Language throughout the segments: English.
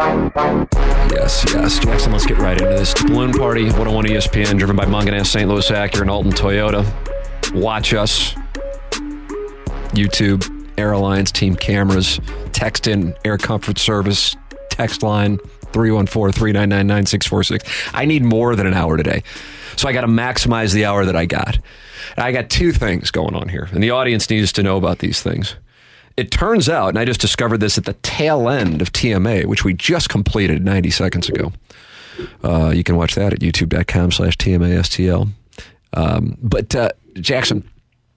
Yes, yes. Jackson, let's get right into this. Balloon Party, 101 ESPN, driven by Mungenast, St. Louis Acura, and Alton Toyota. Watch us. YouTube, Airlines, team cameras, text in air comfort service, text line 314 399 9646. I need more than an hour today. So I got to maximize the hour that I got. I got two things going on here, and the audience needs to know about these things. It turns out, and I just discovered this at the tail end of TMA, which we just completed 90 seconds ago. Uh, you can watch that at youtube.com slash TMASTL. Um, but uh, Jackson,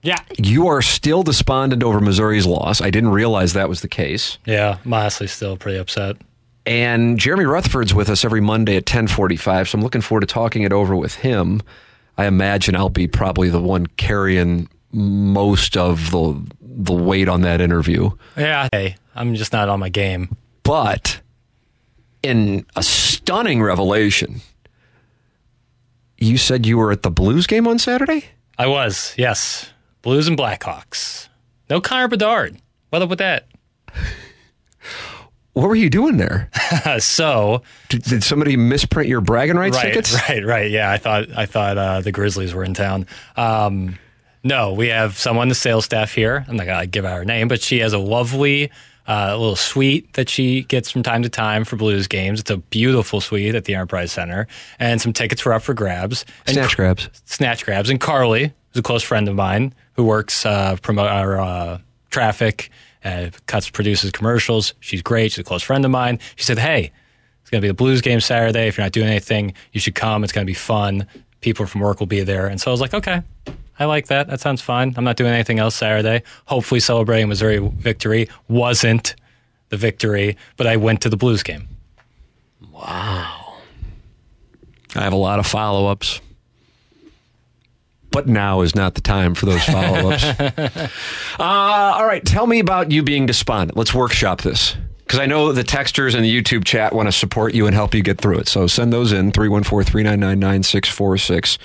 Yeah. you are still despondent over Missouri's loss. I didn't realize that was the case. Yeah. I'm honestly still pretty upset. And Jeremy Rutherford's with us every Monday at 1045, so I'm looking forward to talking it over with him. I imagine I'll be probably the one carrying most of the the weight on that interview. Yeah. Hey, I'm just not on my game. But in a stunning revelation, you said you were at the Blues game on Saturday? I was, yes. Blues and Blackhawks. No Connor Bedard. What up with that? What were you doing there? So, Did, did somebody misprint your bragging rights right, tickets? right, right. Yeah, I thought I thought uh, the Grizzlies were in town. Um, no, we have someone, the sales staff here. I'm not gonna give out her name, but she has a lovely uh, little suite that she gets from time to time for Blues games. It's a beautiful suite at the Enterprise Center, and some tickets were up for grabs. And Snatch grabs. snatch grabs. And Carly, who's a close friend of mine who works uh, promote our uh, traffic, uh, cuts produces commercials. She's great. She's a close friend of mine. She said, "Hey, it's going to be the Blues game Saturday. If you're not doing anything, you should come. It's going to be fun. People from work will be there." And so I was like, "Okay." I like that. That sounds fine. I'm not doing anything else Saturday. Hopefully, celebrating Missouri victory wasn't the victory, but I went to the Blues game. Wow. I have a lot of follow ups. But now is not the time for those follow ups. uh, all right, tell me about you being despondent. Let's workshop this. Because I know the texters and the YouTube chat want to support you and help you get through it. So send those in 314 399 9646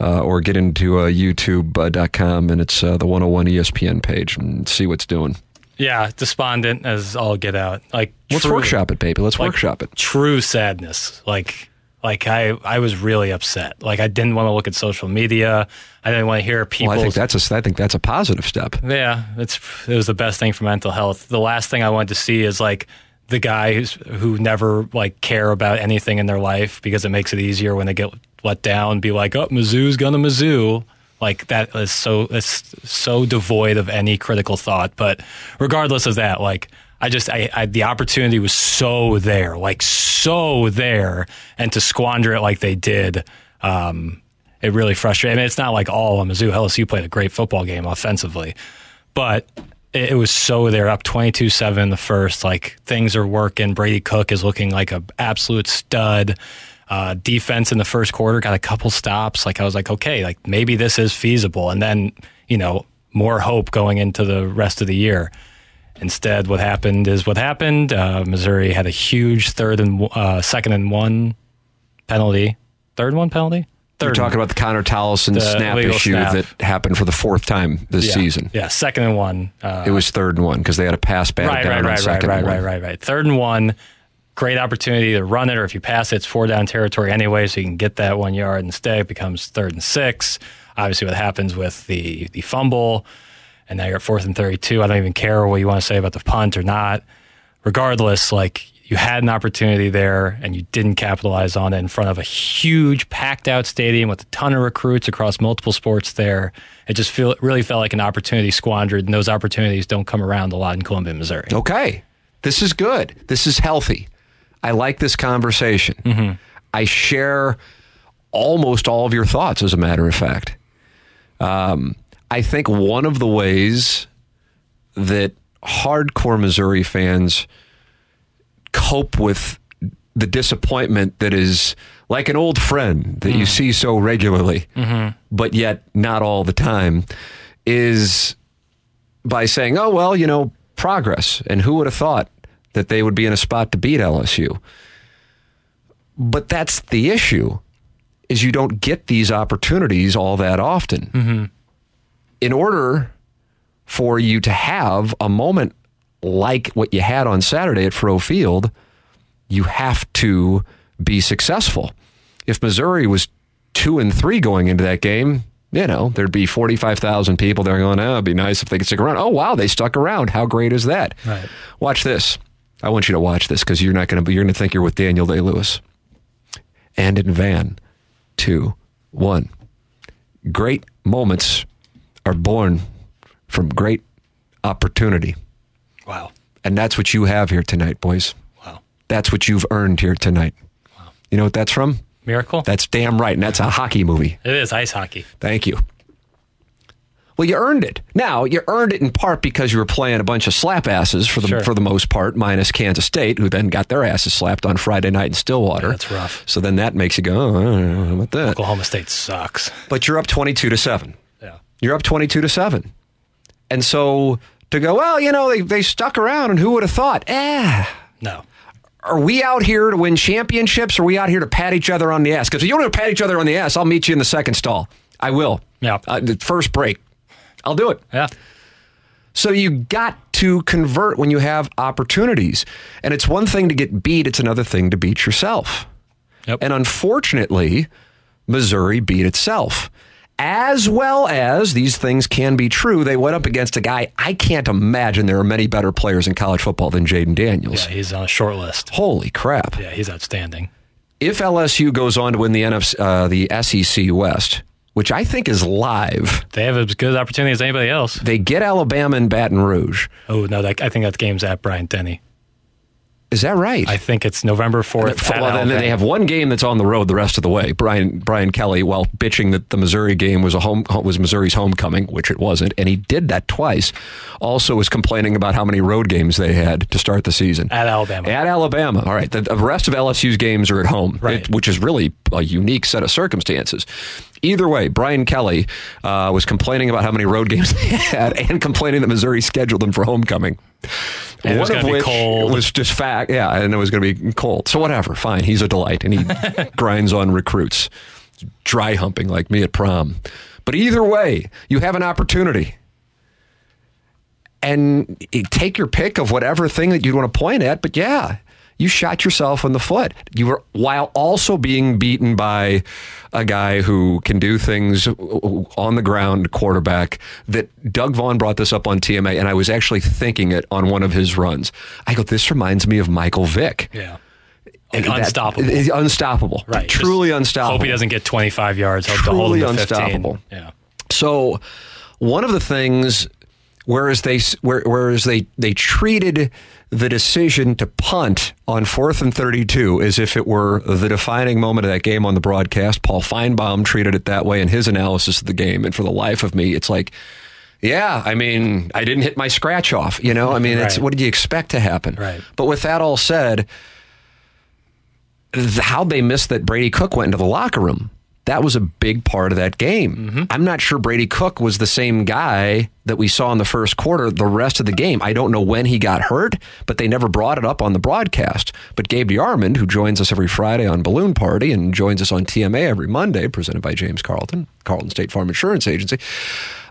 or get into uh, youtube.com and it's uh, the 101 ESPN page and see what's doing. Yeah, despondent as all get out. Like Let's true- workshop it, baby. Let's like, workshop it. True sadness. Like like I I was really upset. Like I didn't want to look at social media. I didn't want to hear people. Well, I think that's a, I think that's a positive step. yeah, it's it was the best thing for mental health. The last thing I wanted to see is like the guy who's, who never like care about anything in their life because it makes it easier when they get let down. Be like, oh, Mizzou's gonna Mizzou. Like that is so it's so devoid of any critical thought. But regardless of that, like I just I, I the opportunity was so there, like so there, and to squander it like they did. Um, it really frustrated. I mean, it's not like all on Mizzou. LSU played a great football game offensively, but it, it was so there, up twenty two seven in the first. Like things are working. Brady Cook is looking like an absolute stud. Uh, defense in the first quarter got a couple stops. Like I was like, okay, like maybe this is feasible. And then you know more hope going into the rest of the year. Instead, what happened is what happened. Uh, Missouri had a huge third and uh, second and one penalty. Third and one penalty. Third You're talking about the Connor The snap issue snap. that happened for the fourth time this yeah, season. Yeah, second and one. Uh, It was third and one because they had a pass back right, down right, on right, right, second right, and right, one. right, right. Third and one. Great opportunity to run it, or if you pass it, it's four down territory anyway, so you can get that one yard and stay. It becomes third and six. Obviously, what happens with the the fumble, and now you're at fourth and thirty-two. I don't even care what you want to say about the punt or not. Regardless, like you had an opportunity there and you didn't capitalize on it in front of a huge packed out stadium with a ton of recruits across multiple sports there. It just feel, really felt like an opportunity squandered, and those opportunities don't come around a lot in Columbia, Missouri. Okay. This is good. This is healthy. I like this conversation. Mm-hmm. I share almost all of your thoughts, as a matter of fact. Um, I think one of the ways that hardcore Missouri fans cope with the disappointment that is like an old friend that you see so regularly, but yet not all the time, is by saying, oh, well, you know, progress. And who would have thought that they would be in a spot to beat LSU? But that's the issue is you don't get these opportunities all that often. Mm-hmm. In order for you to have a moment like what you had on Saturday at Faurot Field, you have to be successful. If Missouri was two and three going into that game, you know, there'd be 45,000 people there going, oh, it'd be nice if they could stick around. Oh, wow, they stuck around. How great is that? Right. Watch this. I want you to watch this because you're not going to you're going to think you're with Daniel Day Lewis. And in van, two, one. Great moments are born from great opportunity. Wow. And that's what you have here tonight, boys. Wow. That's what you've earned here tonight. Wow. You know what that's from? Miracle? That's damn right. And that's a hockey movie. it is ice hockey. Thank you. Well, you earned it. Now you earned it in part because you were playing a bunch of slap asses for the Sure. for the most part, minus Kansas State, who then got their asses slapped on Friday night in Stillwater. Yeah, that's rough. So then that makes you go, oh, I don't know about that. Oklahoma State sucks. But you're up twenty-two to seven. Yeah. You're up twenty-two to seven, and so to go, well, you know, they they stuck around, and who would have thought? Eh. No. Are we out here to win championships? Or are we out here to pat each other on the ass? Because if you want to pat each other on the ass, I'll meet you in the second stall. I will. Yeah. Uh, the first break. I'll do it. Yeah. So you got to convert when you have opportunities. And it's one thing to get beat, it's another thing to beat yourself. Yep. And unfortunately, Missouri beat itself. As well as these things can be true, they went up against a guy I can't imagine there are many better players in college football than Jayden Daniels. yeah, he's on a short list. Holy crap. Yeah, he's outstanding. If LSU goes on to win the NFC, uh, the SEC West, which I think is live, They have as good opportunity as anybody else. they get Alabama and Baton Rouge. Oh no, that, I think that game's at Bryant Denny. Is that right? I think it's November fourth. well, then they have one game that's on the road the rest of the way. Brian Brian Kelly, while bitching that the Missouri game was a home was Missouri's homecoming, which it wasn't, and he did that twice. Also, was complaining about how many road games they had to start the season at Alabama. At Alabama, all right. The, the rest of LSU's games are at home, Right. it- which is really a unique set of circumstances. Either way, Brian Kelly uh, was complaining about how many road games they had, and complaining that Missouri scheduled them for homecoming. And it was One of be which was just fact, yeah, and it was going to be cold. So whatever, fine. He's a delight, and he grinds on recruits, dry humping like me at prom. But either way, you have an opportunity, and take your pick of whatever thing that you want to point at. But yeah, you shot yourself in the foot. You were while also being beaten by a guy who can do things uh, uh, on the ground, quarterback. That Doug Vaughn brought this up on TMA, and I was actually thinking it on one of his runs. I go, this reminds me of Michael Vick. yeah, like That- unstoppable. is unstoppable. right, Truly Just unstoppable. Hope he doesn't get twenty five yards. Hope to hold Truly him to 15. unstoppable. Yeah, So, one of the things, whereas they where- whereas they they treated the decision to punt on fourth and thirty two as if it were the defining moment of that game on the broadcast. Paul Finebaum treated it that way in his analysis of the game, and for the life of me, it's like. Yeah, I mean, I didn't hit my scratch off. You know, I mean, it's Right. what did you expect to happen? Right. But with that all said, how they missed that Brady Cook went into the locker room. That was a big part of that game. I'm not sure Brady Cook was the same guy that we saw in the first quarter the rest of the game. I don't know when he got hurt, but they never brought it up on the broadcast. But Gabe DeArmond, who joins us every Friday on Balloon Party and joins us on TMA every Monday, presented by James Carlton, Carlton State Farm Insurance Agency,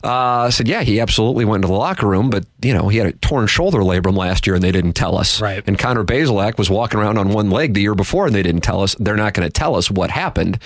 uh, said, yeah, he absolutely went into the locker room, but, you know, he had a torn shoulder labrum last year and they didn't tell us. Right. And Connor Bazelak was walking around on one leg the year before and they didn't tell us. They're not going to tell us what happened.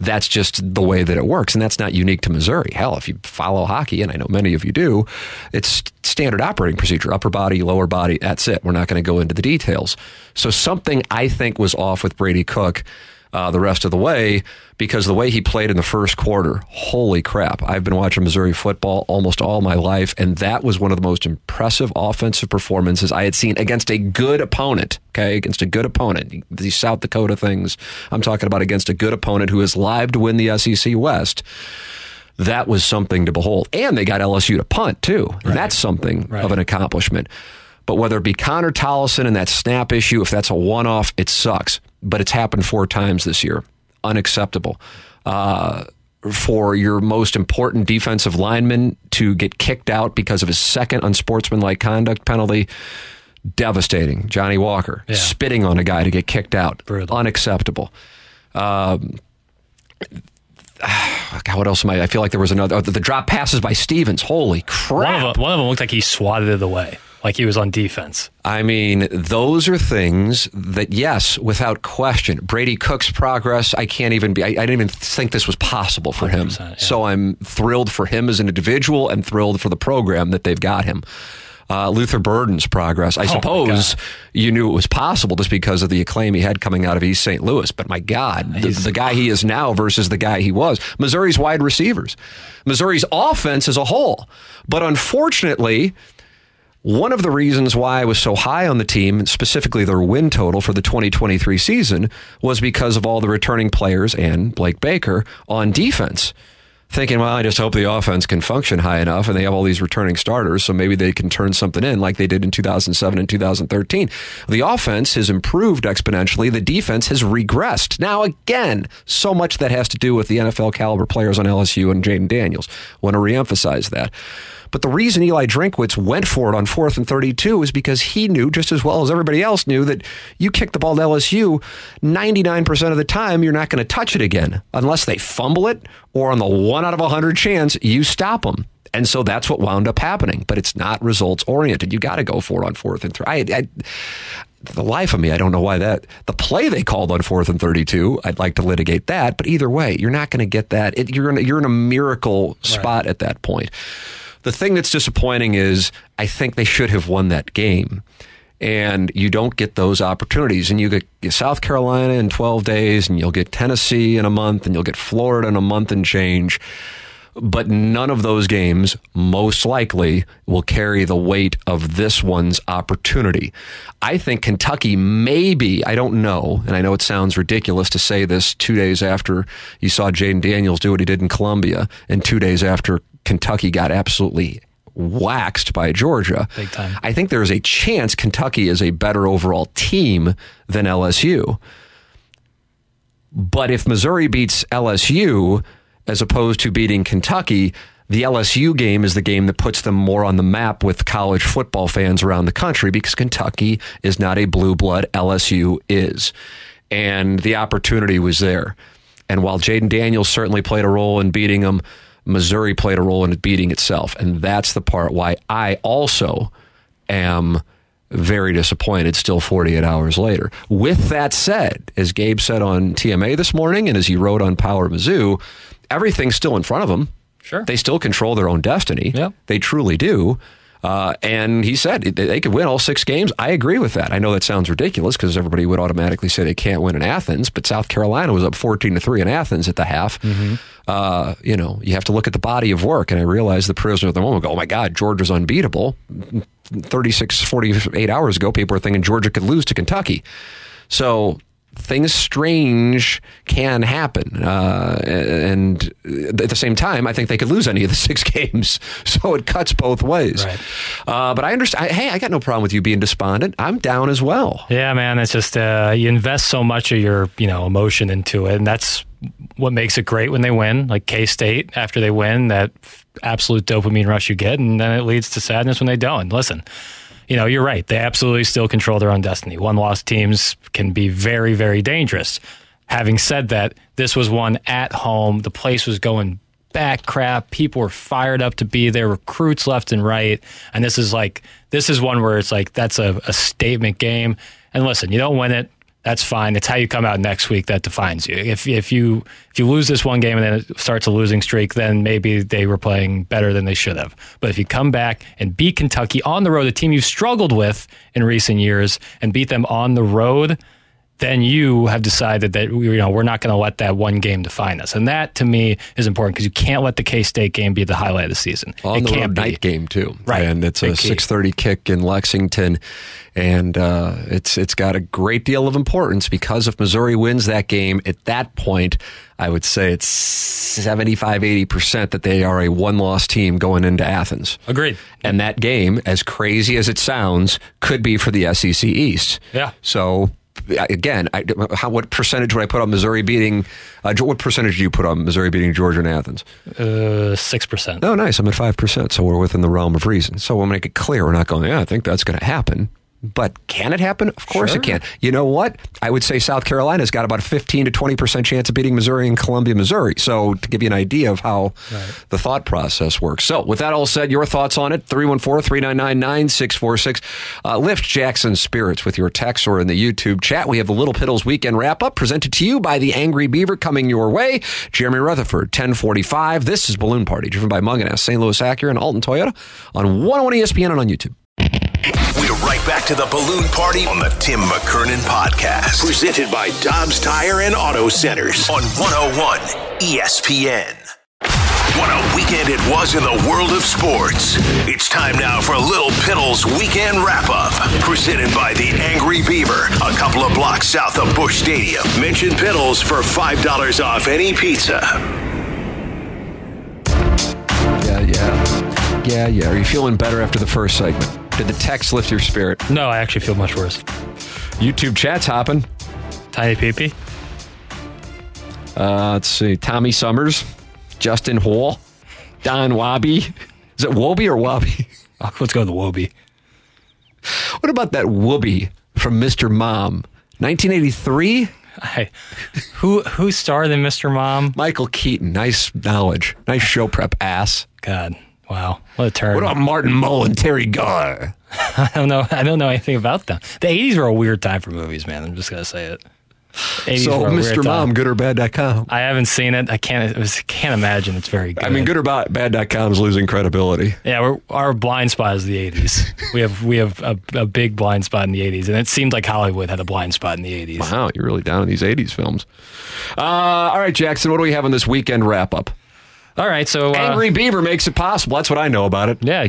That's just the way that it works. And that's not unique to Missouri. Hell, if you follow hockey, and I know many of you do, it's standard operating procedure upper body, lower body, that's it. We're not going to go into the details. So something I think was off with Brady Cook. Uh, the rest of the way because the way he played in the first quarter, holy crap. I've been watching Missouri football almost all my life, and that was one of the most impressive offensive performances I had seen against a good opponent. Okay, against a good opponent. These South Dakota things, I'm talking about against a good opponent who is live to win the SEC West that was something to behold. And they got LSU to punt too. Right. That's something right. of an accomplishment. But whether it be Connor Tollison and that snap issue, if that's a one off, it sucks. But it's happened four times this year. Unacceptable. Uh, for your most important defensive lineman to get kicked out because of his second unsportsmanlike conduct penalty, devastating. Johnny Walker yeah. spitting on a guy to get kicked out, Brutal. unacceptable. Um, God, what else am I? I feel like there was another. Oh, the drop passes by Stevens. Holy crap! One of them, one of them looked like he swatted it away like he was on defense. I mean, those are things that, yes, without question, Brady Cook's progress, I can't even be, I, I didn't even think this was possible for him. Yeah. So I'm thrilled for him as an individual and thrilled for the program that they've got him. Uh, Luther Burden's progress. I oh suppose you knew it was possible just because of the acclaim he had coming out of East St. Louis. But my God, the, the, guy he is now versus the guy he was. Missouri's wide receivers, Missouri's offense as a whole. But unfortunately, one of the reasons why I was so high on the team, specifically their win total for the 2023 season, was because of all the returning players and Blake Baker on defense. Thinking, well, I just hope the offense can function high enough and they have all these returning starters, so maybe they can turn something in like they did in 2007 and 2013. The offense has improved exponentially. The defense has regressed. Now, again, so much that has to do with the NFL caliber players on LSU and Jayden Daniels. Want to reemphasize that. But the reason Eli Drinkwitz went for it on fourth and 32 is because he knew, just as well as everybody else knew, that you kick the ball to LSU, 99% of the time, you're not going to touch it again unless they fumble it or on the one out of 100 chance, you stop them. And so that's what wound up happening. But it's not results oriented. You got to go for it on fourth and three. I, I, the life of me, I don't know why that the play they called on fourth and thirty-two. I'd like to litigate that, but either way, you're not going to get that. It, you're in a, you're in a miracle spot right. at that point. The thing that's disappointing is I think they should have won that game. And you don't get those opportunities. And you get South Carolina in 12 days, and you'll get Tennessee in a month, and you'll get Florida in a month and change. But none of those games, most likely, will carry the weight of this one's opportunity. I think Kentucky maybe, I don't know, and I know it sounds ridiculous to say this two days after you saw Jayden Daniels do what he did in Columbia, and two days after Kentucky got absolutely waxed by Georgia. Big time. I think there's a chance Kentucky is a better overall team than LSU. But if Missouri beats LSU as opposed to beating Kentucky, the LSU game is the game that puts them more on the map with college football fans around the country because Kentucky is not a blue blood, LSU is. And the opportunity was there. And while Jayden Daniels certainly played a role in beating them, Missouri played a role in beating itself. And that's the part why I also am very disappointed still 48 hours later. With that said, as Gabe said on TMA this morning and as he wrote on Power Mizzou, everything's still in front of them. Sure. They still control their own destiny. Yep. They truly do. Uh, and he said they could win all six games. I agree with that. I know that sounds ridiculous because everybody would automatically say they can't win in Athens, but South Carolina was up 14 to 3 in Athens at the half. Mm-hmm. Uh, you know, you have to look at the body of work. And I realize the prisoner of the moment go, oh my God, Georgia's unbeatable. 36, 48 hours ago, people were thinking Georgia could lose to Kentucky. So things strange can happen. Uh, and at the same time, I think they could lose any of the six games. So it cuts both ways. Right. Uh, but I understand. Hey, I got no problem with you being despondent. I'm down as well. Yeah, man. It's just uh, you invest so much of your you know emotion into it, and that's what makes it great when they win. Like K State, after they win, that absolute dopamine rush you get, and then it leads to sadness when they don't. Listen you know, you're right. They absolutely still control their own destiny. One loss teams can be very, very dangerous. Having said that, this was one at home. The place was going back crap. People were fired up to be there, recruits left and right. And this is like, this is one where it's like, that's a, a statement game. And listen, you don't win it. That's fine. It's how you come out next week that defines you. If if you if you lose this one game and then it starts a losing streak, then maybe they were playing better than they should have. But if you come back and beat Kentucky on the road, a team you've struggled with in recent years, and beat them on the road, then you have decided that you know we're not going to let that one game define us, and that to me is important because you can't let the K State game be the highlight of the season. On it the can't road be. night game too, Right. And it's a six thirty kick in Lexington, and uh, it's it's got a great deal of importance because if Missouri wins that game, at that point, I would say it's 75 80 percent that they are a one loss team going into Athens. Agreed. And that game, as crazy as it sounds, could be for the SEC East. Yeah. So again, I, how, what percentage would I put on Missouri beating? Uh, what percentage do you put on Missouri beating Georgia and Athens? Uh, Six percent. Oh, nice. I'm at five percent, so we're within the realm of reason. So we'll make it clear we're not going. Yeah, I think that's going to happen. But can it happen? Of course it can. You know what? I would say South Carolina's got about a 15 to 20 percent chance of beating Missouri and Columbia, Missouri. So to give you an idea of how the thought process works. So with that all said, your thoughts on it? 314-399-9646. Uh, lift Jackson's spirits with your text or in the YouTube chat. We have the Little Piddles weekend wrap up presented to you by the Angry Beaver coming your way. Jeremy Rutherford, 1045. This is Balloon Party, driven by Mungenast, St. Louis Acura, and Alton Toyota on 101 ESPN and on YouTube. We're right back to the balloon party on the Tim McKernan podcast. Presented by Dobbs Tire and Auto Centers on 101 ESPN. What a weekend it was in the world of sports. It's time now for Little Piddles weekend wrap up. Presented by the Angry Beaver, a couple of blocks south of Busch Stadium. Mention Piddles for $5 off any pizza. Yeah, yeah. Yeah, yeah. Are you feeling better after the first segment? Did the text lift your spirit? No, I actually feel much worse. YouTube chat's hopping. Tiny peepee. Uh, let's see. Tommy Summers, Justin Hall, Don Wabi. Is it Wobby or Wabi? Oh, let's go to the Wobie. What about that Woobie from Mr. Mom? 1983? Hey, who who starred in Mr. Mom? Michael Keaton. Nice knowledge. Nice show prep, ass. God, wow, what a turn! What about Martin Mull and Teri Garr? I don't know. I don't know anything about them. The '80s were a weird time for movies, man. I'm just gonna say it. 80s So, were a weird Mr. Mom, goodOrBad.com. I haven't seen it. I can't. Was, can't imagine it's very good. I mean, goodOrBad.com is losing credibility. Yeah, we're, our blind spot is the '80s. we have we have a, a big blind spot in the '80s, and it seemed like Hollywood had a blind spot in the '80s. Wow, you're really down in these 80s films. Uh, all right, Jackson, what do we have on this weekend wrap up? All right, so uh, Angry Beaver makes it possible. That's what I know about it. yeah,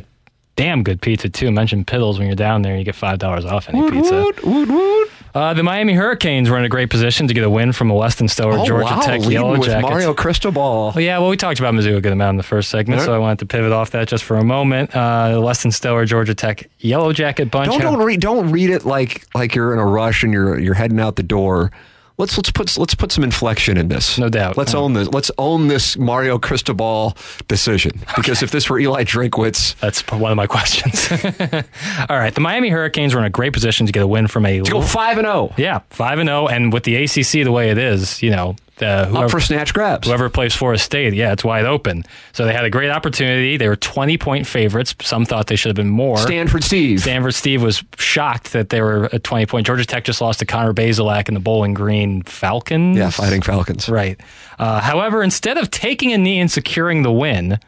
damn good pizza too. Mention Piddles when you're down there, you get five dollars off any pizza. Woot, woot, woot. Uh, the Miami Hurricanes were in a great position to get a win from a Weston Stower Oh, Georgia wow, Tech Yellow with Jackets. Mario Cristobal. Well, yeah, well, we talked about Mizzou a good amount in the first segment, so I wanted to pivot off that just for a moment. Uh, the Weston Stower Georgia Tech Yellow Jacket bunch. Don't don't read don't read it like like you're in a rush and you're you're heading out the door. Let's let's put let's put some inflection in this. No doubt. Let's own this. Let's own this Mario Cristobal decision because if this were Eli Drinkwitz, That's one of my questions. All right, the Miami Hurricanes were in a great position to get a win from a to go five and zero yeah five and zero, and with the ACC the way it is, you know, the, whoever, up for snatch grabs. whoever plays Forest State, yeah, it's wide open. So they had a great opportunity. They were twenty point favorites. Some thought they should have been more. Stanford Steve. Stanford Steve was shocked that they were a 20 point. Georgia Tech just lost to Connor Bazelak and the Bowling Green Falcons. yeah, fighting Falcons. Right. Uh, however, instead of taking a knee and securing the win,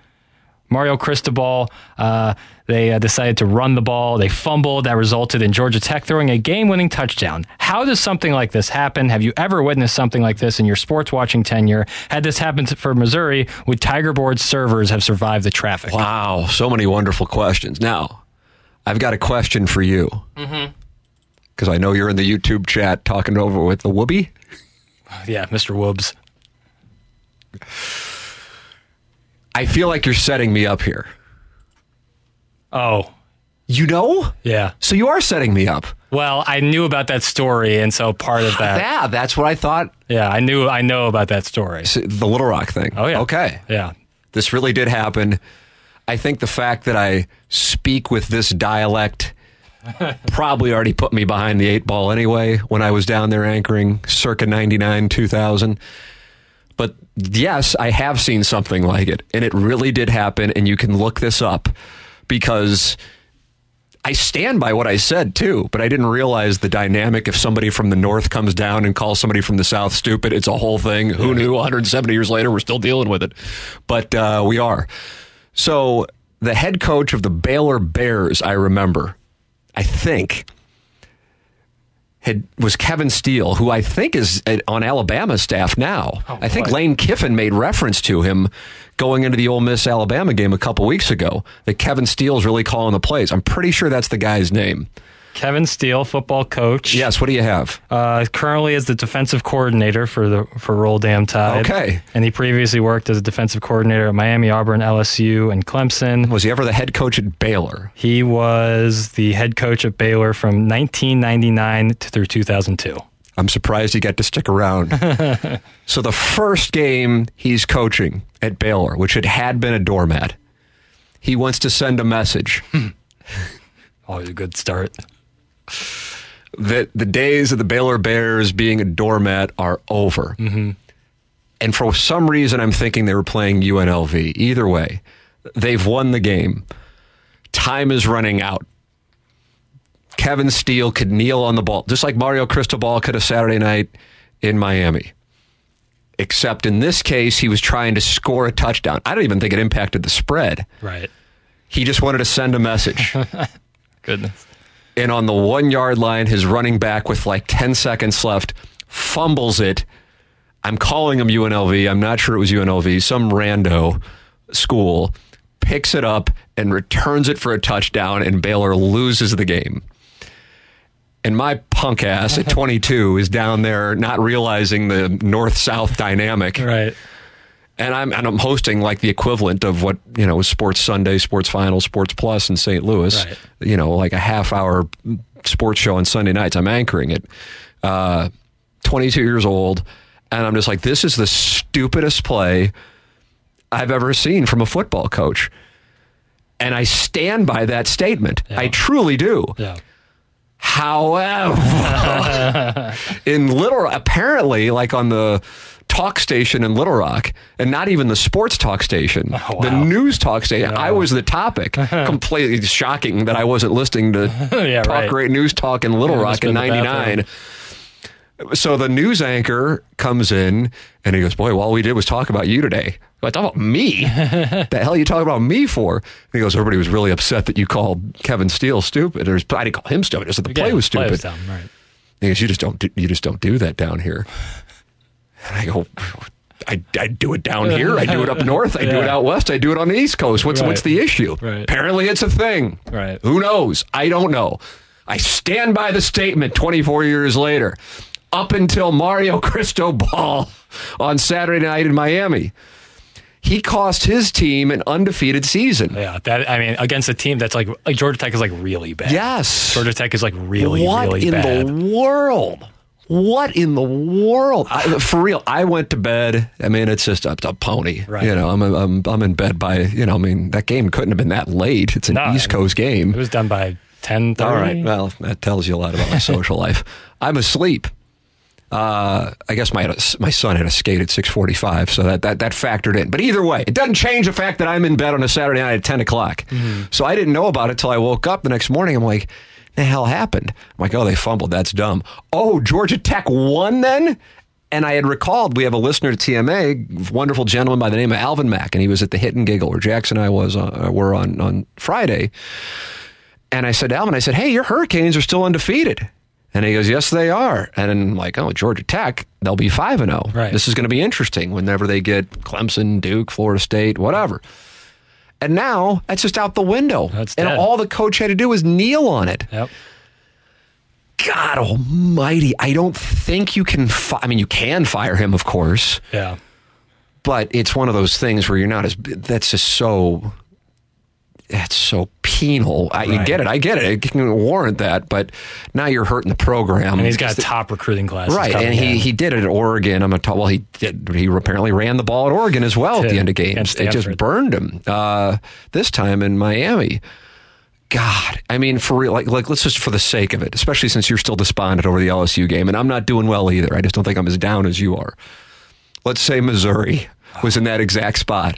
Mario Cristobal, uh, they uh, decided to run the ball. They fumbled. That resulted in Georgia Tech throwing a game winning touchdown. How does something like this happen? Have you ever witnessed something like this in your sports watching tenure? Had this happened for Missouri, would Tiger Board servers have survived the traffic? Wow, so many wonderful questions. Now, I've got a question for you. Mm-hmm. Because I know you're in the YouTube chat talking over with the Whoopi. Yeah, Mr. Woobs. I feel like you're setting me up here. Oh, You know? yeah. So you are setting me up. Well, I knew about that story, and so part of that. Yeah, that's what I thought. Yeah, I knew. I know about that story. The Little Rock thing. Oh yeah. Okay. Yeah. This really did happen. I think the fact that I speak with this dialect probably already put me behind the eight ball anyway when I was down there anchoring circa 99, 2000. But yes, I have seen something like it. And it really did happen. And you can look this up because I stand by what I said too, but I didn't realize the dynamic. If somebody from the north comes down and calls somebody from the south stupid, it's a whole thing. Who knew? 170 years later, we're still dealing with it, but uh, we are. So the head coach of the Baylor Bears, I remember, I think had was Kevin Steele, who I think is at- on Alabama's staff now. Oh, I think boy. Lane Kiffin made reference to him going into the Ole Miss Alabama game a couple weeks ago. That Kevin Steele's really calling the plays. I'm pretty sure that's the guy's name. Kevin Steele, football coach. Yes. What do you have? Uh, currently is the defensive coordinator for the for Roll Damn Tide. Okay. And he previously worked as a defensive coordinator at Miami, Auburn, LSU, and Clemson. Was he ever the head coach at Baylor? He was the head coach at Baylor from 1999 to through 2002. I'm surprised he got to stick around. so the first game he's coaching at Baylor, which had had been a doormat, he wants to send a message. Always a good start. That the days of the Baylor Bears being a doormat are over. Mm-hmm. And for some reason, I'm thinking they were playing UNLV. Either way, they've won the game. Time is running out. Kevin Steele could kneel on the ball, just like Mario Cristobal could have Saturday night in Miami. Except in this case, he was trying to score a touchdown. I don't even think it impacted the spread. Right. He just wanted to send a message. Goodness. And on the one yard line, his running back with like 10 seconds left fumbles it. I'm calling him UNLV. I'm not sure it was UNLV. Some rando school picks it up and returns it for a touchdown, and Baylor loses the game. And my punk ass at 22 is down there not realizing the north south dynamic Right. And I'm and I'm hosting like the equivalent of what you know Sports Sunday, Sports Final, Sports Plus in St. Louis. Right. You know, like a half hour sports show on Sunday nights. I'm anchoring it. Uh, 22 years old, and I'm just like, this is the stupidest play I've ever seen from a football coach. And I stand by that statement. I truly do. Yeah. However, in Little apparently, like on the talk station in Little Rock, and not even the sports talk station, Oh, the news talk station, I was the topic. Completely shocking that I wasn't listening to Yeah, Talk right. Great News Talk in Little Yeah, Rock in been the bathroom. '99. So the news anchor comes in and he goes, "Boy, all we did was talk about you today." I talk about me. the hell are you talking about me for? And he goes, "Everybody was really upset that you called Kevin Steele stupid." Or, I didn't call him stupid. I said the play was Play stupid. was dumb, right. He goes, "You just don't. Do, you just don't do that down here." And I go, "I, I do it down here. I do it up north. I do it out west. I do it on the east coast. What's Right. what's the issue? Right. Apparently, it's a thing. Right. Who knows? I don't know. I stand by the statement. Twenty four years later, up until Mario Cristobal on Saturday night in Miami." He cost his team an undefeated season. Yeah. That I mean, against a team that's like like Georgia Tech is like really bad. Yes. Georgia Tech is like really, bad. what really in bad. the world? What in the world? I, for real, I went to bed. I mean, it's just a, a pony. Right. You know, I'm, I'm I'm in bed by you know. I mean, that game couldn't have been that late. It's an No, East Coast game. It was done by 10 All right. Well, that tells you a lot about my social life. I'm asleep. Uh, I guess my my son had a skate at 6:45, so that, that that factored in. But either way, it doesn't change the fact that I'm in bed on a Saturday night at 10 o'clock. So I didn't know about it till I woke up the next morning. I'm like, the hell happened? I'm like, oh, they fumbled. That's dumb. Oh, Georgia Tech won then. And I had recalled we have a listener to TMA, wonderful gentleman by the name of Alvin Mack, and he was at the Hit and Giggle where Jackson and I was uh, were on on Friday. And I said Alvin, I said, hey, your Hurricanes are still undefeated. And he goes, yes, they are. And I'm like, oh, Georgia Tech, they'll be 5 and 0. Right. This is going to be interesting whenever they get Clemson, Duke, Florida State, whatever. And now that's just out the window. That's and dead. all the coach had to do was kneel on it. Yep. God almighty. I don't think you can, fi- I mean, you can fire him, of course, Yeah. but it's one of those things where you're not as, that's just so, that's so penal. I, Right. get it. I get it. It can warrant that, but now you're hurting the program. And he's got the- top recruiting class. Right, and he, he did it at Oregon. I'm a t- well, he did. He apparently ran the ball at Oregon as well at the end of games. They just burned him. Uh, this time in Miami. God, I mean, for real, like, like, let's just for the sake of it, especially since you're still despondent over the LSU game, and I'm not doing well either. I just don't think I'm as down as you are. Let's say Missouri was in that exact spot.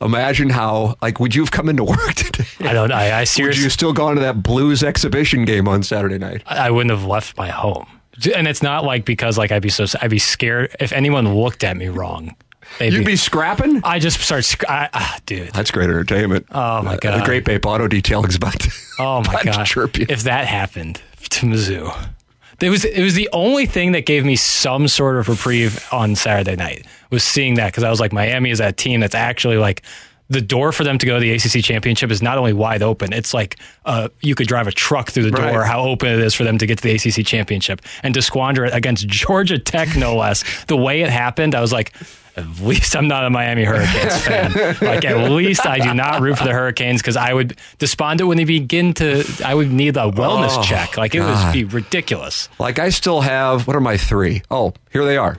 Imagine how, like, would you have come into work today? I don't. I, I Would you still gone to that Blues exhibition game on Saturday night? I wouldn't have left my home. And it's not like because like I'd be so I'd be scared if anyone looked at me wrong. they'd You'd be scrapping? I just start. sc- I, ah, dude. That's great entertainment. Oh, my Uh, God. The Grape Ape Auto Detailing is about to, Oh my god! chirp you. If that happened to Mizzou, it was it was the only thing that gave me some sort of reprieve on Saturday night was seeing that because I was like Miami is that team that's actually like the door for them to go to the ACC championship is not only wide open. It's like uh, you could drive a truck through the door. Right. How open it is for them to get to the ACC championship and to squander it against Georgia Tech, no less. The way it happened, I was like. At least I'm not a Miami Hurricanes fan. Like at least I do not root for the Hurricanes because I would despondent when they begin to. I would need a wellness Oh, check. Like it God. would be ridiculous. Like I still have what are my three? Oh, here they are.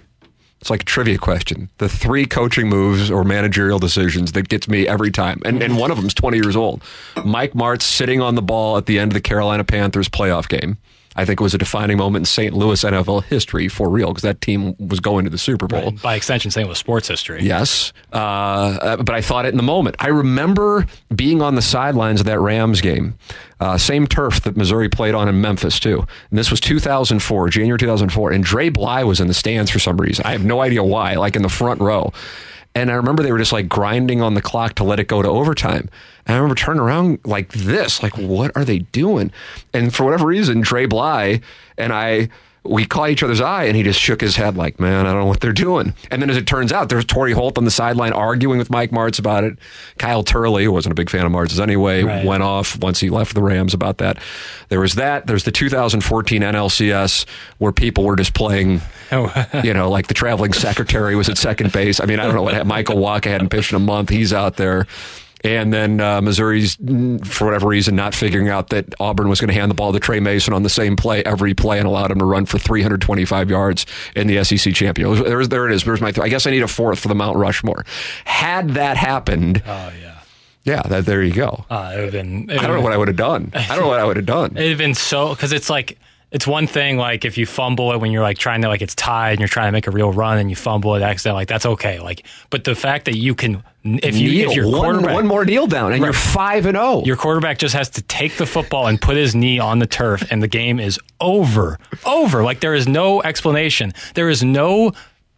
It's like a trivia question. The three coaching moves or managerial decisions that gets me every time. And and one of them's 20 years old. Mike Martz sitting on the ball at the end of the Carolina Panthers playoff game. I think it was a defining moment in St. Louis NFL history for real because that team was going to the Super Bowl. By extension, same with sports history. Yes, uh, uh, but I thought it in the moment. I remember being on the sidelines of that Rams game, uh, same turf that Missouri played on in Memphis too. And this was 2004, January 2004, and Dre Bly was in the stands for some reason. I have no idea why, like in the front row. And I remember they were just like grinding on the clock to let it go to overtime. And I remember turning around like this, like, what are they doing? And for whatever reason, Dre Bly and I, we caught each other's eye and he just shook his head like, man, I don't know what they're doing. And then as it turns out, there's Torry Holt on the sideline arguing with Mike Martz about it. Kyle Turley, who wasn't a big fan of Martz's anyway, Right. went off once he left the Rams about that. There was that. There's the 2014 NLCS where people were just playing, oh. you know, like the traveling secretary was at second base. I mean, I don't know what. Michael Wacha hadn't pitched in a month. He's out there. And then uh, Missouri's, for whatever reason, not figuring out that Auburn was going to hand the ball to Tre Mason on the same play every play and allowed him to run for 325 yards in the SEC champion. There's, there it is. There's my. I guess I need a fourth for the Mount Rushmore. Had that happened, Oh yeah. yeah, that, there you go. Uh, it would have been. It I don't know what I would have done. I don't know what I would have done. It'd have been so because it's like it's one thing like if you fumble it when you're like trying to like it's tied and you're trying to make a real run and you fumble it accidentally like that's okay like but the fact that you can if you Kneel. if your one, quarterback one more kneel down, and you're five and oh. zero. your quarterback just has to take the football and put his knee on the turf and the game is over over like there is no explanation there is no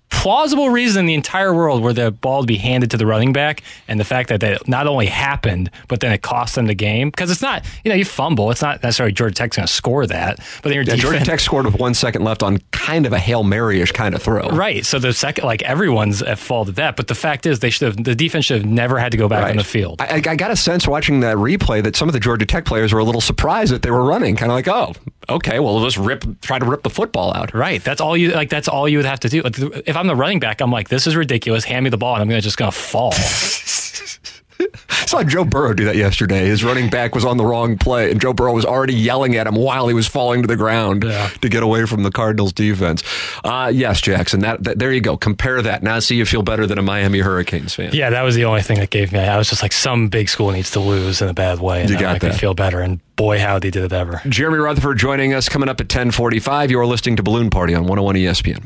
plausible reason in the entire world where the ball would be handed to the running back and the fact that that not only happened but then it cost them the game because it's not you know you fumble it's not necessarily Georgia Tech's going to score that but then your Yeah, Georgia Tech scored with one second left on kind of a hail mary-ish kind of throw. Right. So the second, like everyone's at fault at that. But the fact is, they should have, the defense should have never had to go back on the field. I, I got a sense watching that replay that some of the Georgia Tech players were a little surprised that they were running, kind of like, oh, okay, well, let's rip, try to rip the football out. Right. That's all you like. That's all you would have to do. If I'm the running back, I'm like, this is ridiculous. Hand me the ball, and I'm gonna just gonna fall. I saw Joe Burrow do that yesterday. His running back was on the wrong play, and Joe Burrow was already yelling at him while he was falling to the ground Yeah. to get away from the Cardinals defense. Uh, yes, Jackson, that, that there you go. Compare that. Now see you feel better than a Miami Hurricanes fan. yeah, that was the only thing that gave me. I was just like, some big school needs to lose in a bad way, and You got that. feel better. And boy, how they did it ever. Jeremy Rutherford joining us coming up at 1045. You're listening to Balloon Party on 101 ESPN.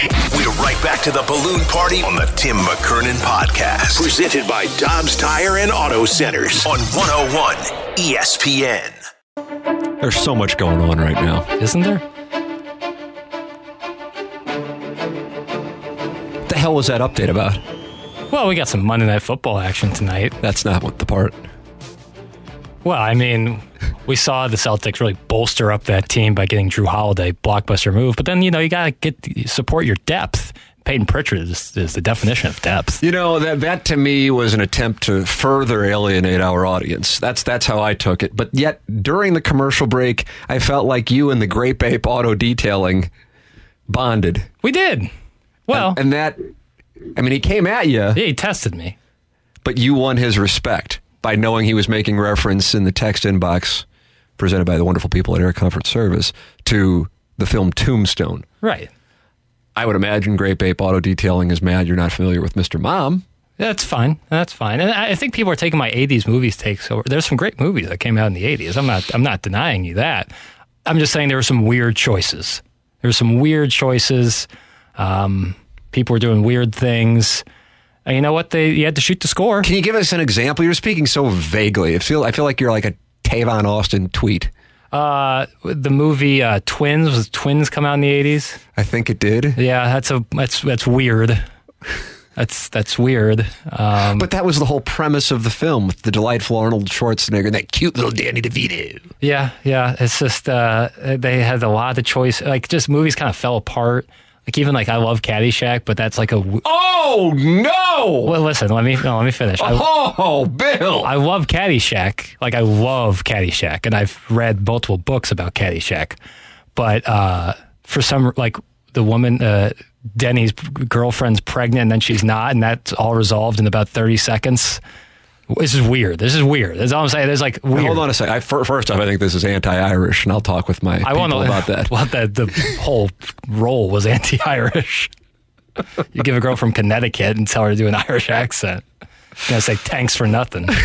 We're right back to the balloon party on the Tim McKernan podcast. Presented by Dobbs Tire and Auto Centers on 101 ESPN. There's so much going on right now. Isn't there? What the hell was that update about? Well, we got some Monday Night Football action tonight. That's not what the part. Well, I mean, we saw the Celtics really bolster up that team by getting Jrue Holiday, blockbuster move. But then you know you got to get support your depth. Payton Pritchard is, is the definition of depth. You know that that to me was an attempt to further alienate our audience. That's that's how I took it. But yet during the commercial break, I felt like you and the Grape Ape Auto Detailing bonded. We did. Well, and, and that, I mean, he came at you. yeah, he tested me. but you won his respect by knowing he was making reference in the text inbox presented by the wonderful people at Air Comfort Service to the film Tombstone. Right. I would imagine Grape Ape Auto Detailing is mad you're not familiar with Mr. Mom. That's fine. That's fine. And I I think people are taking my '80s movies takes over. There's some great movies that came out in the '80s. I'm not. I'm not denying you that. I'm just saying there were some weird choices. There were some weird choices. Um, people were doing weird things. And you know what? They you had to shoot the score. Can you give us an example? You're speaking so vaguely. I feel I feel like you're like a Tavon Austin tweet. Uh, the movie uh, Twins was Twins come out in the '80s. I think it did. Yeah, that's a that's that's weird. That's that's weird. Um, But that was the whole premise of the film with the delightful Arnold Schwarzenegger and that cute little Danny DeVito. Yeah, yeah. It's just uh, they had a lot of choice. Like just movies kind of fell apart. Like even like I love Caddyshack, but that's like a. w- Oh no! Well, listen, let me no, let me finish. I, Oh, Bill! I love Caddyshack. Like I love Caddyshack, and I've read multiple books about Caddyshack. But uh, for some, like the woman, uh, Denny's girlfriend's pregnant, and then she's not, and that's all resolved in about thirty seconds. This is weird. This is weird. That's all I'm saying. There's like weird. Hold on a second. I, fir- first off, I think this is anti-Irish, and I'll talk with my I people want to about that. Well, that the whole role was anti-Irish. you give a girl from Connecticut and tell her to do an Irish accent. You're gonna say thanks for nothing.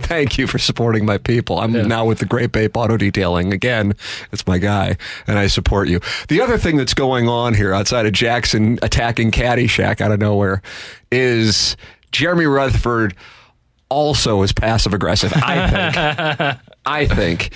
Thank you for supporting my people. I'm Yeah. now with the Grape Ape Auto Detailing. Again, it's my guy, and I support you. The other thing that's going on here outside of Jackson attacking Caddyshack out of nowhere is Jeremy Rutherford also is passive aggressive. I think. I think.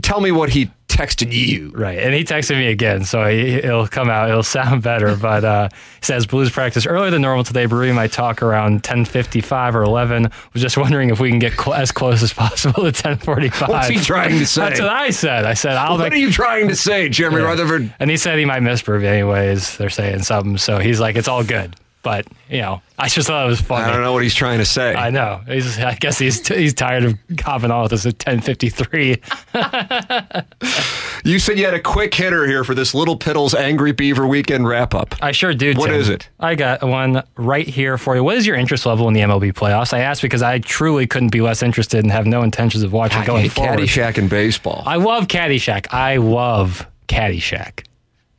Tell me what he texted you. Right, and he texted me again, so he, it'll come out. It'll sound better, but uh, he says blues practice earlier than normal today. Brewing might talk around ten fifty five or eleven. Was just wondering if we can get cl- as close as possible to ten forty five. What's he trying to say? That's what I said. I said I'll What make are you trying to say, Jeremy Yeah. Rutherford? And he said he might miss Brew anyways. They're saying something, so he's like, it's all good. But you know, I just thought it was funny. I don't know what he's trying to say. I know. He's, I guess he's he's tired of hopping on with us at ten fifty three. You said you had a quick hitter here for this Little Piddles Angry Beaver weekend wrap up. I sure do. What Tim. is it? I got one right here for you. What is your interest level in the MLB playoffs? I asked because I truly couldn't be less interested and have no intentions of watching going forward. Caddyshack and baseball. I love Caddyshack. I love Caddyshack.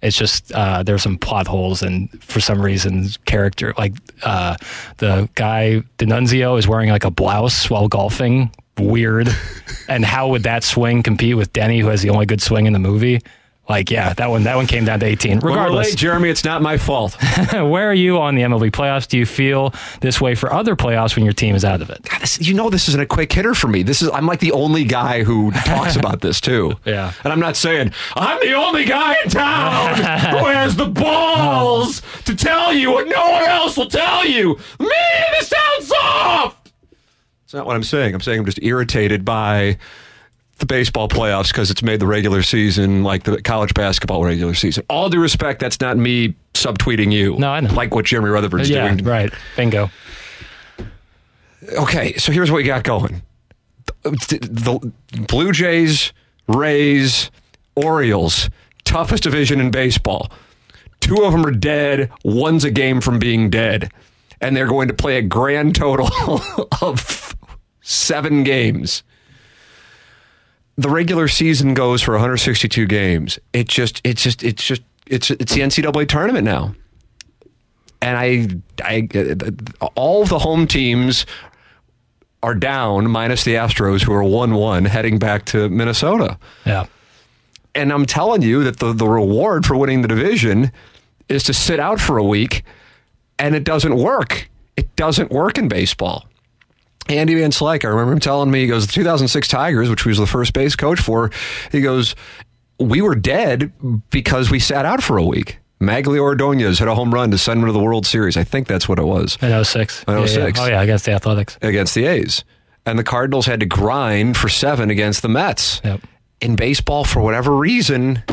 It's just uh, there's some plot holes and for some reason character like uh, the guy Denunzio is wearing like a blouse while golfing. Weird. and how would that swing compete with Denny, who has the only good swing in the movie? Like, yeah, that one that one came down to 18. When we're Regardless, late, Jeremy, it's not my fault. where are you on the MLB playoffs? Do you feel this way for other playoffs when your team is out of it? God, this, you know this isn't a quick hitter for me. This is I'm like the only guy who talks about this too. Yeah. And I'm not saying I'm the only guy in town who has the balls to tell you what no one else will tell you. Me, this sounds soft. It's not what I'm saying. I'm saying I'm just irritated by the baseball playoffs because it's made the regular season like the college basketball regular season. All due respect, that's not me subtweeting you. No, I know. Like what Jeremy Rutherford's yeah, doing. right. Bingo. Okay, so here's what we got going. The, the Blue Jays, Rays, Orioles, toughest division in baseball. Two of them are dead. One's a game from being dead. And they're going to play a grand total of seven games. The regular season goes for 162 games. It just, it's just, it's just, it's, it's the NCAA tournament now and I, I, all the home teams are down, minus the Astros, who are one-one, heading back to Minnesota. Yeah. And I'm telling you that the the reward for winning the division is to sit out for a week, and it doesn't work. It doesn't work in baseball. Andy Van Slyke, I remember him telling me, he goes, the 2006 Tigers, which he was the first base coach for, he goes, we were dead because we sat out for a week. Magglio Ordonez hit a home run to send him to the World Series. I think that's what it was. In 06. In oh Yeah, yeah. 06. Oh, yeah, against the Athletics. against the A's. And the Cardinals had to grind for seven against the Mets. Yep. In baseball, for whatever reason,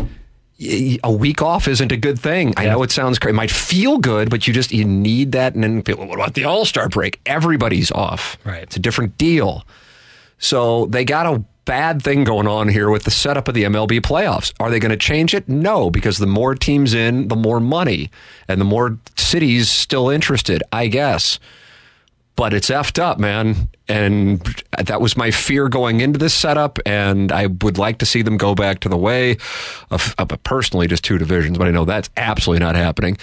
a week off isn't a good thing. I know it sounds crazy. It might feel good, but you just you need that. And then people, what about the All Star break? Everybody's off. Right. It's a different deal. So they got a bad thing going on here with the setup of the MLB playoffs. Are they going to change it? No, because the more teams in, the more money, and the more cities still interested. I guess but it's effed up, man. And that was my fear going into this setup. And I would like to see them go back to the way of, of personally just two divisions, but I know that's absolutely not happening.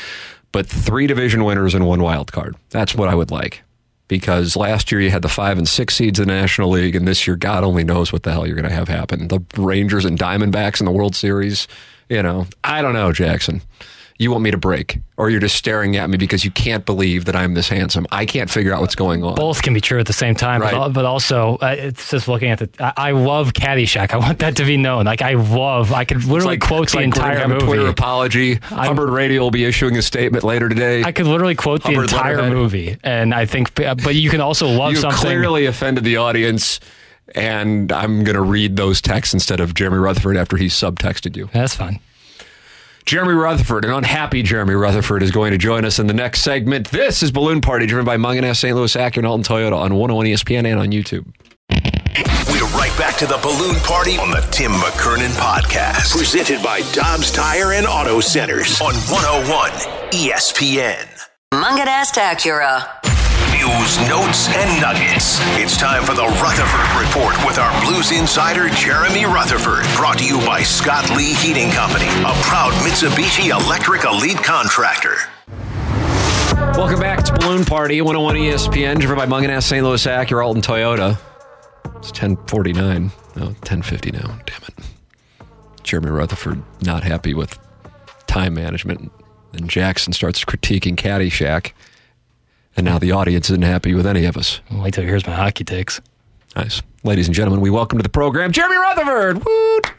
But three division winners and one wild card. That's what I would like. Because last year you had the five and six seeds in the National League, and this year God only knows what the hell you're going to have happen. The Rangers and Diamondbacks in the World Series. You know, I don't know, Jackson you want me to break or you're just staring at me because you can't believe that I'm this handsome. I can't figure out what's going on. Both can be true at the same time, Right. but, but also uh, it's just looking at the. I, I love Caddyshack. I want that to be known. Like I love. I could literally like- quote the like entire have a movie. Twitter apology. Hubbard Radio will be issuing a statement later today. I could literally quote the entire letterhead. movie, and I think. But you can also love you something. clearly offended the audience, and I'm going to read those texts instead of Jeremy Rutherford after he subtexted you. That's fine. Jeremy Rutherford, an unhappy Jeremy Rutherford, is going to join us in the next segment. This is Balloon Party, driven by Mungenast, St. Louis, Acura, and Alton Toyota on 101 ESPN and on YouTube. We're right back to the balloon party on the Tim McKernan podcast. Presented by Dobbs Tire and Auto Centers on 101 ESPN. Mungenast Acura. News, notes, and nuggets. It's time for the Rutherford Report with our Blues insider, Jeremy Rutherford. Brought to you by Scott Lee Heating Company, a proud Mitsubishi Electric Elite contractor. Welcome back. It's Balloon Party, 101 ESPN, driven by Mungenast, St. Louis, Acura, Alton Toyota. It's 1049. No, 1050 now. Damn it. Jeremy Rutherford not happy with time management. And Jackson starts critiquing Caddyshack. And now the audience isn't happy with any of us. Wait till here's my hockey takes. Nice. Ladies and gentlemen, we welcome to the program Jeremy Rutherford. Woot!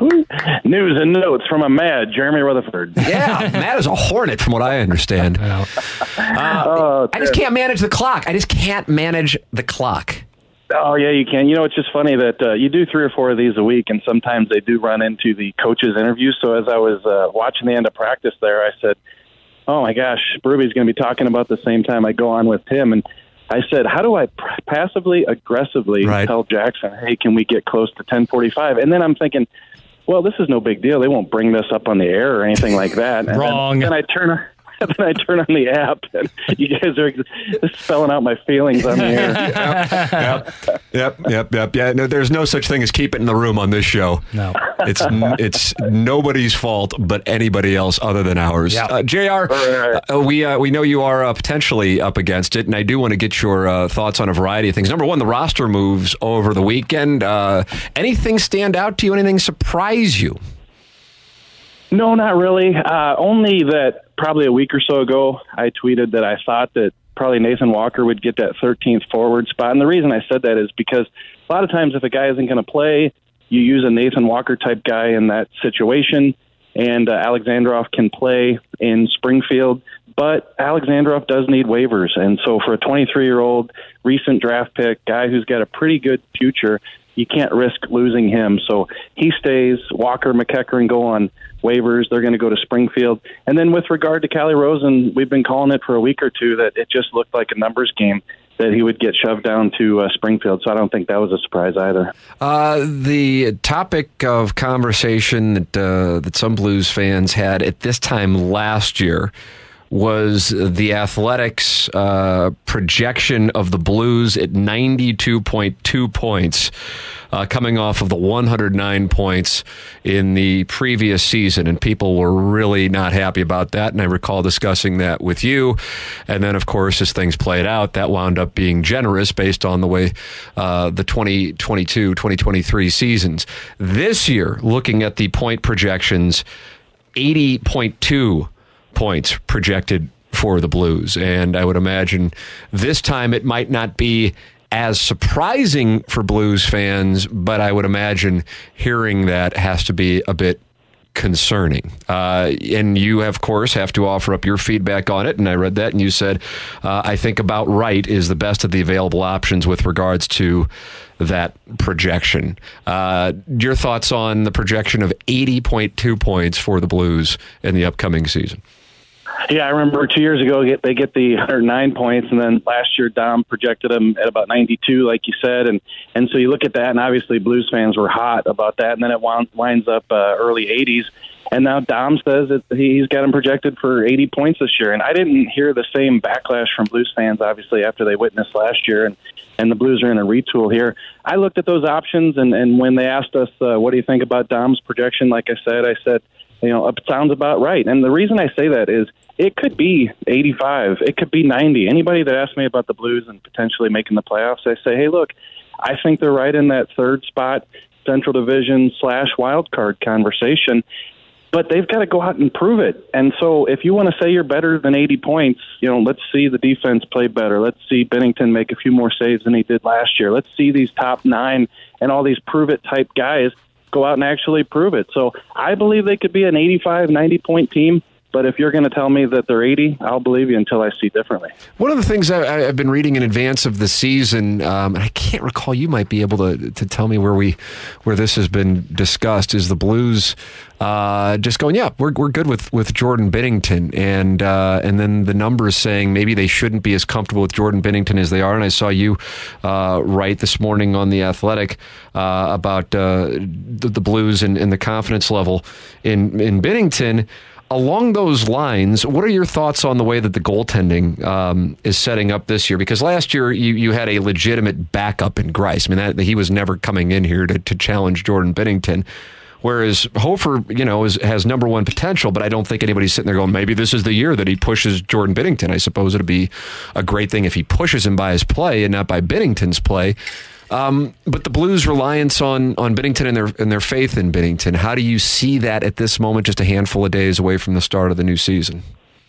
News and notes from a mad Jeremy Rutherford. Yeah, Matt is a hornet, from what I understand. Well, Oh, I just can't manage the clock. I just can't manage the clock. oh, yeah, you can. You know, it's just funny that uh, you do three or four of these a week, and sometimes they do run into the coaches' interviews. So as I was uh, watching the end of practice there, I said, "Oh my gosh, Ruby's going to be talking about the same time I go on with him. And I said, "How do I passively aggressively Right. tell Jackson, hey, can we get close to 10:45?" And then I'm thinking. Well, this is no big deal. They won't bring this up on the air or anything like that. And Wrong. Then, then I turn on, then I turn on the app, and you guys are spelling out my feelings on the air. yep, yep, yep, yep. Yeah, no, there's no such thing as keep it in the room on this show. no. It's it's nobody's fault but anybody else other than ours. Yeah. Uh, Jr. Uh, we uh, we know you are uh, potentially up against it, and I do want to get your uh, thoughts on a variety of things. Number one, the roster moves over the weekend. Uh, anything stand out to you? Anything surprise you? No, not really. Uh, only that probably a week or so ago, I tweeted that I thought that probably Nathan Walker would get that 13th forward spot. And the reason I said that is because a lot of times if a guy isn't going to play, you use a Nathan Walker type guy in that situation. And uh, Alexandrov can play in Springfield, but Alexandrov does need waivers. And so for a 23 year old recent draft pick, guy who's got a pretty good future, you can't risk losing him. So he stays. Walker, MacEachern go on waivers. They're going to go to Springfield. And then with regard to Calle Rosen, we've been calling it for a week or two that it just looked like a numbers game that he would get shoved down to uh, Springfield. So I don't think that was a surprise either. Uh, the topic of conversation that uh, that some Blues fans had at this time last year was the Athletic's uh, projection of the Blues at 92.2 points, uh, coming off of the 109 points in the previous season. And people were really not happy about that. And I recall discussing that with you. And then, of course, as things played out, that wound up being generous based on the way uh, the 2022 2023 seasons. This year, looking at the point projections, 80.2 points projected for the Blues. And I would imagine this time it might not be as surprising for Blues fans, but I would imagine hearing that has to be a bit concerning. Uh, and you, of course, have to offer up your feedback on it. And I read that, and you said, uh, I think about right is the best of the available options with regards to that projection. Uh, your thoughts on the projection of 80.2 points for the Blues in the upcoming season? Yeah, I remember two years ago they get the 109 points, and then last year Dom projected them at about 92, like you said, and and so you look at that, and obviously Blues fans were hot about that, and then it winds up uh, early 80s, and now Dom says that he's got him projected for 80 points this year, and I didn't hear the same backlash from Blues fans, obviously after they witnessed last year, and and the Blues are in a retool here. I looked at those options, and and when they asked us, uh, what do you think about Dom's projection? Like I said, I said you know, it sounds about right. And the reason I say that is it could be 85, it could be 90. Anybody that asks me about the Blues and potentially making the playoffs, I say, hey, look, I think they're right in that third spot, Central Division slash wild card conversation. But they've got to go out and prove it. And so, if you want to say you're better than 80 points, you know, let's see the defense play better. Let's see Binnington make a few more saves than he did last year. Let's see these top nine and all these prove it type guys go out and actually prove it. So I believe they could be an 85, 90 point team. But if you're going to tell me that they're 80, I'll believe you until I see differently. One of the things I, have been reading in advance of the season, um, and I can't recall, you might be able to to tell me where we where this has been discussed, is the Blues uh, just going, yeah, we're, we're good with, with Jordan Binnington, and uh, and then the numbers saying maybe they shouldn't be as comfortable with Jordan Binnington as they are. And I saw you uh, write this morning on the Athletic uh, about uh, the, the Blues and, and the confidence level in in Binnington. Along those lines, what are your thoughts on the way that the goaltending um, is setting up this year? Because last year you, you had a legitimate backup in Greiss. I mean, that, he was never coming in here to, to challenge Jordan Binnington. Whereas Hofer, you know, is, has number one potential, but I don't think anybody's sitting there going, maybe this is the year that he pushes Jordan Binnington. I suppose it'd be a great thing if he pushes him by his play and not by Binnington's play. Um, but the Blues' reliance on on Binnington and their and their faith in Binnington. How do you see that at this moment, just a handful of days away from the start of the new season?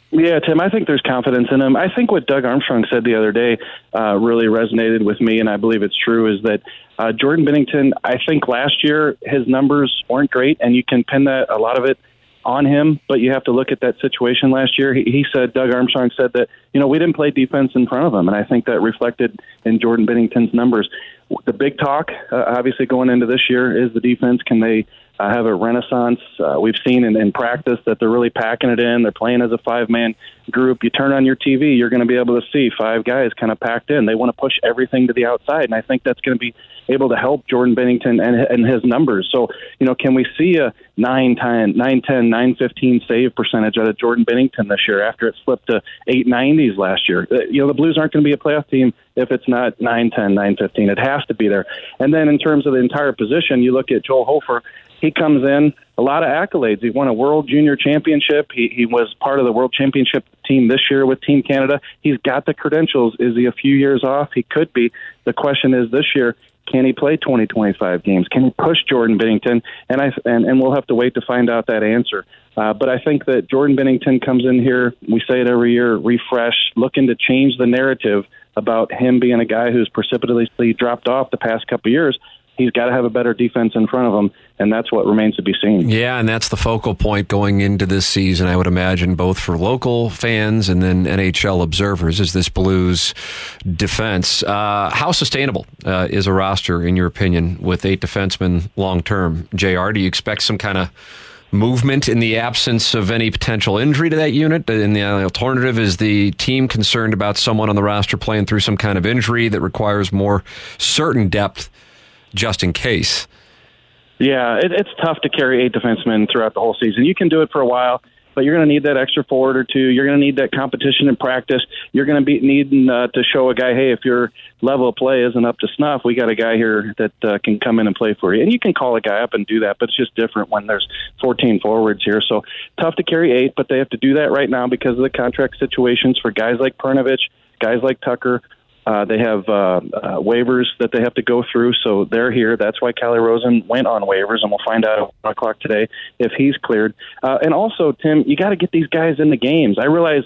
Yeah, Tim, I think there's confidence in him. I think what Doug Armstrong said the other day uh, really resonated with me, and I believe it's true. Is that uh, Jordan Binnington? I think last year his numbers weren't great, and you can pin that a lot of it on him, but you have to look at that situation last year. He, he said, Doug Armstrong said that, you know, we didn't play defense in front of him, and I think that reflected in Jordan Binnington's numbers. The big talk, uh, obviously, going into this year is the defense. Can they uh, have a renaissance? Uh, we've seen in, in practice that they're really packing it in. They're playing as a five man group. You turn on your TV, you're going to be able to see five guys kind of packed in. They want to push everything to the outside, and I think that's going to be able to help Jordan Binnington and, and his numbers. So, you know, can we see a 9 10, 9 10, 9 15 save percentage out of Jordan Binnington this year after it slipped to 890s last year? Uh, you know, the Blues aren't going to be a playoff team if it's not 9 10, 9 15. It has to be there. And then in terms of the entire position, you look at Joel Hofer. He comes in, a lot of accolades. He won a World Junior Championship. He, he was part of the World Championship team this year with Team Canada. He's got the credentials. Is he a few years off? He could be. The question is this year, can he play 20, 25 games? Can he push Jordan Binnington? And I and, and we'll have to wait to find out that answer. Uh, but I think that Jordan Binnington comes in here. We say it every year, refresh, looking to change the narrative about him being a guy who's precipitously dropped off the past couple of years he's got to have a better defense in front of him, and that's what remains to be seen. Yeah, and that's the focal point going into this season, I would imagine, both for local fans and then NHL observers, is this Blues defense. Uh, how sustainable uh, is a roster, in your opinion, with eight defensemen long term? JR, do you expect some kind of movement in the absence of any potential injury to that unit? And the alternative is the team concerned about someone on the roster playing through some kind of injury that requires more certain depth just in case. Yeah, it, it's tough to carry eight defensemen throughout the whole season. You can do it for a while, but you're going to need that extra forward or two. You're going to need that competition in practice. You're going to be needing uh, to show a guy, hey, if your level of play isn't up to snuff, we got a guy here that uh, can come in and play for you. And you can call a guy up and do that, but it's just different when there's 14 forwards here. So tough to carry eight, but they have to do that right now because of the contract situations for guys like Perunovich, guys like Tucker, uh, they have uh, uh, waivers that they have to go through, so they're here. That's why Calle Rosen went on waivers, and we'll find out at one o'clock today if he's cleared. Uh, and also, Tim, you got to get these guys in the games. I realize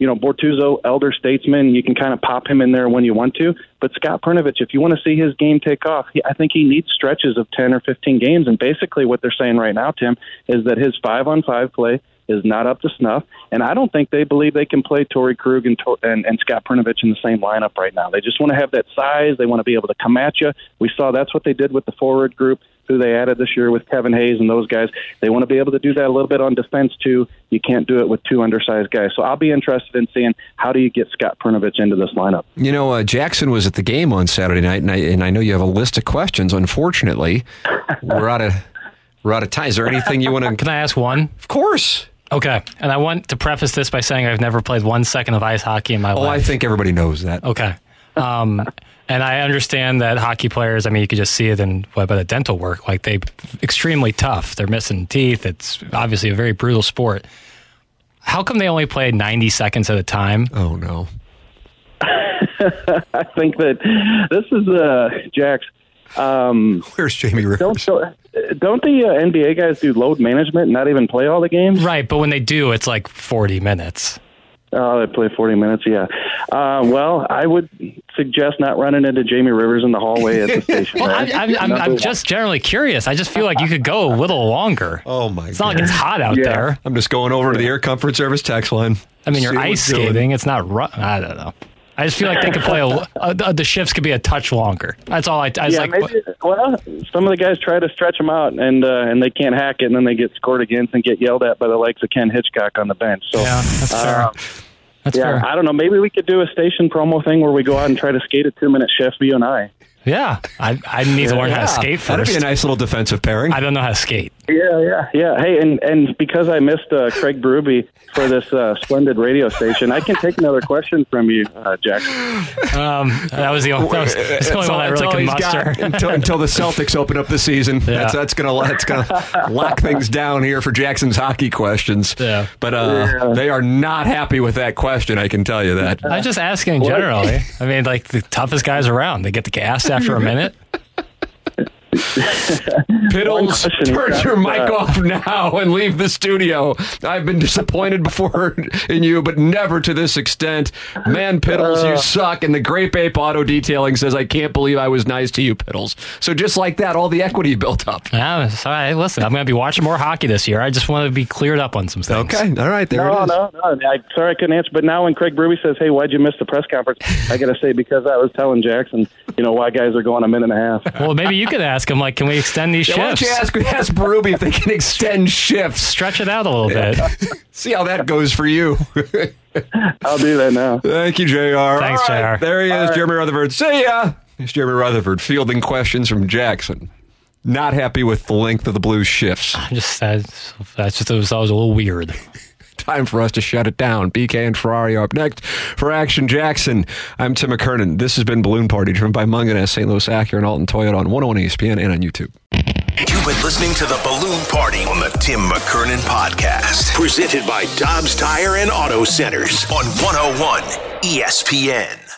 you know, Bortuzzo, elder statesman, you can kind of pop him in there when you want to. But Scott Perunovich, if you want to see his game take off, he, I think he needs stretches of 10 or 15 games. And basically, what they're saying right now, Tim, is that his five on five play is not up to snuff, and I don't think they believe they can play Torey Krug and, and, and Scott Perunovich in the same lineup right now. They just want to have that size. They want to be able to come at you. We saw that's what they did with the forward group who they added this year with Kevin Hayes and those guys. They want to be able to do that a little bit on defense too. You can't do it with two undersized guys. So I'll be interested in seeing how do you get Scott Perunovich into this lineup. You know, uh, Jackson was at the game on Saturday night, and I, and I know you have a list of questions. Unfortunately, we're out of we're out of time. Is there anything you want to? Can I ask one? Of course. Okay. And I want to preface this by saying I've never played one second of ice hockey in my Oh, life. I think everybody knows that. Okay. Um, and I understand that hockey players, I mean, you could just see it in what about the dental work. Like they're extremely tough. They're missing teeth. It's obviously a very brutal sport. How come they only play 90 seconds at a time? Oh, no. I think that this is uh, Jax. Um, Where's Jamie Rivers? don't don't the uh, NBA guys do load management and not even play all the games? Right. But when they do, it's like 40 minutes. Oh, they play 40 minutes, yeah. Uh, well, I would suggest not running into Jamie Rivers in the hallway at the station. Well, I, right? I'm, I'm, I'm just generally curious. I just feel like you could go a little longer. Oh, my god. It's not like it's hot out Yeah. there. I'm just going over to the Air Comfort Service text line. I mean, you're See ice what's doing. skating. It's not. Ru- I don't know. I just feel like they could play a, uh, the shifts could be a touch longer. That's all I. I was yeah, like, maybe. Well, some of the guys try to stretch them out, and uh, and they can't hack it, and then they get scored against and get yelled at by the likes of Ken Hitchcock on the bench. So, yeah, that's fair. uh, That's yeah, fair. I don't know. Maybe we could do a station promo thing where we go out and try to skate a two minute shift, you and I. Yeah, I, I need to learn how to skate That'd be a nice little defensive pairing. I don't know how to skate. Yeah, yeah, yeah. Hey, and and because I missed uh, Craig Berube for this uh, splendid radio station, I can take another question from you, uh, Jackson. Um, that was the only, that was, that's the only one I That's really all could he's got muster. until, until the Celtics open up the season. That's that's gonna that's gonna lock things down here for Jackson's hockey questions. Yeah. but uh, Yeah. they are not happy with that question. I can tell you that. I'm just asking generally. I mean, like the toughest guys around, they get the gas after a minute. Piddles, turn your that, mic uh, off now and leave the studio. I've been disappointed before in you, but never to this extent. Man, Piddles, Uh. you suck. And the Grape Ape Auto Detailing says, I can't believe I was nice to you, Piddles. So just like that, all the equity built up. Yeah, sorry. Listen, I'm going to be watching more hockey this year. I just want to be cleared up on some things. Okay, all right, there No, it is. no, no. I, sorry, I couldn't answer. But now when Craig Berube says, "Hey, why'd you miss the press conference?" I got to say because I was telling Jackson, you know, why guys are going a minute and a half. Well, maybe you could ask him, like, can we extend these Yeah, why don't shifts? you ask, ask Berube if they can extend shifts? Stretch it out a little bit. See how that goes for you. I'll do that now. Thank you, JR. Thanks, All right, JR. There he is, Jeremy Rutherford. See ya. It's Jeremy Rutherford fielding questions from Jackson. Not happy with the length of the Blues shifts. I'm just that's, that's just it was, that was a little weird. Time for us to shut it down. BK and Ferrari are up next for Action Jackson. I'm Tim McKernan. This has been Balloon Party, driven by Mungenast, St. Louis Acura, and Alton Toyota on 101 ESPN and on YouTube. You've been listening to the Balloon Party on the Tim McKernan Podcast, presented by Dobbs Tire and Auto Centers on 101 ESPN.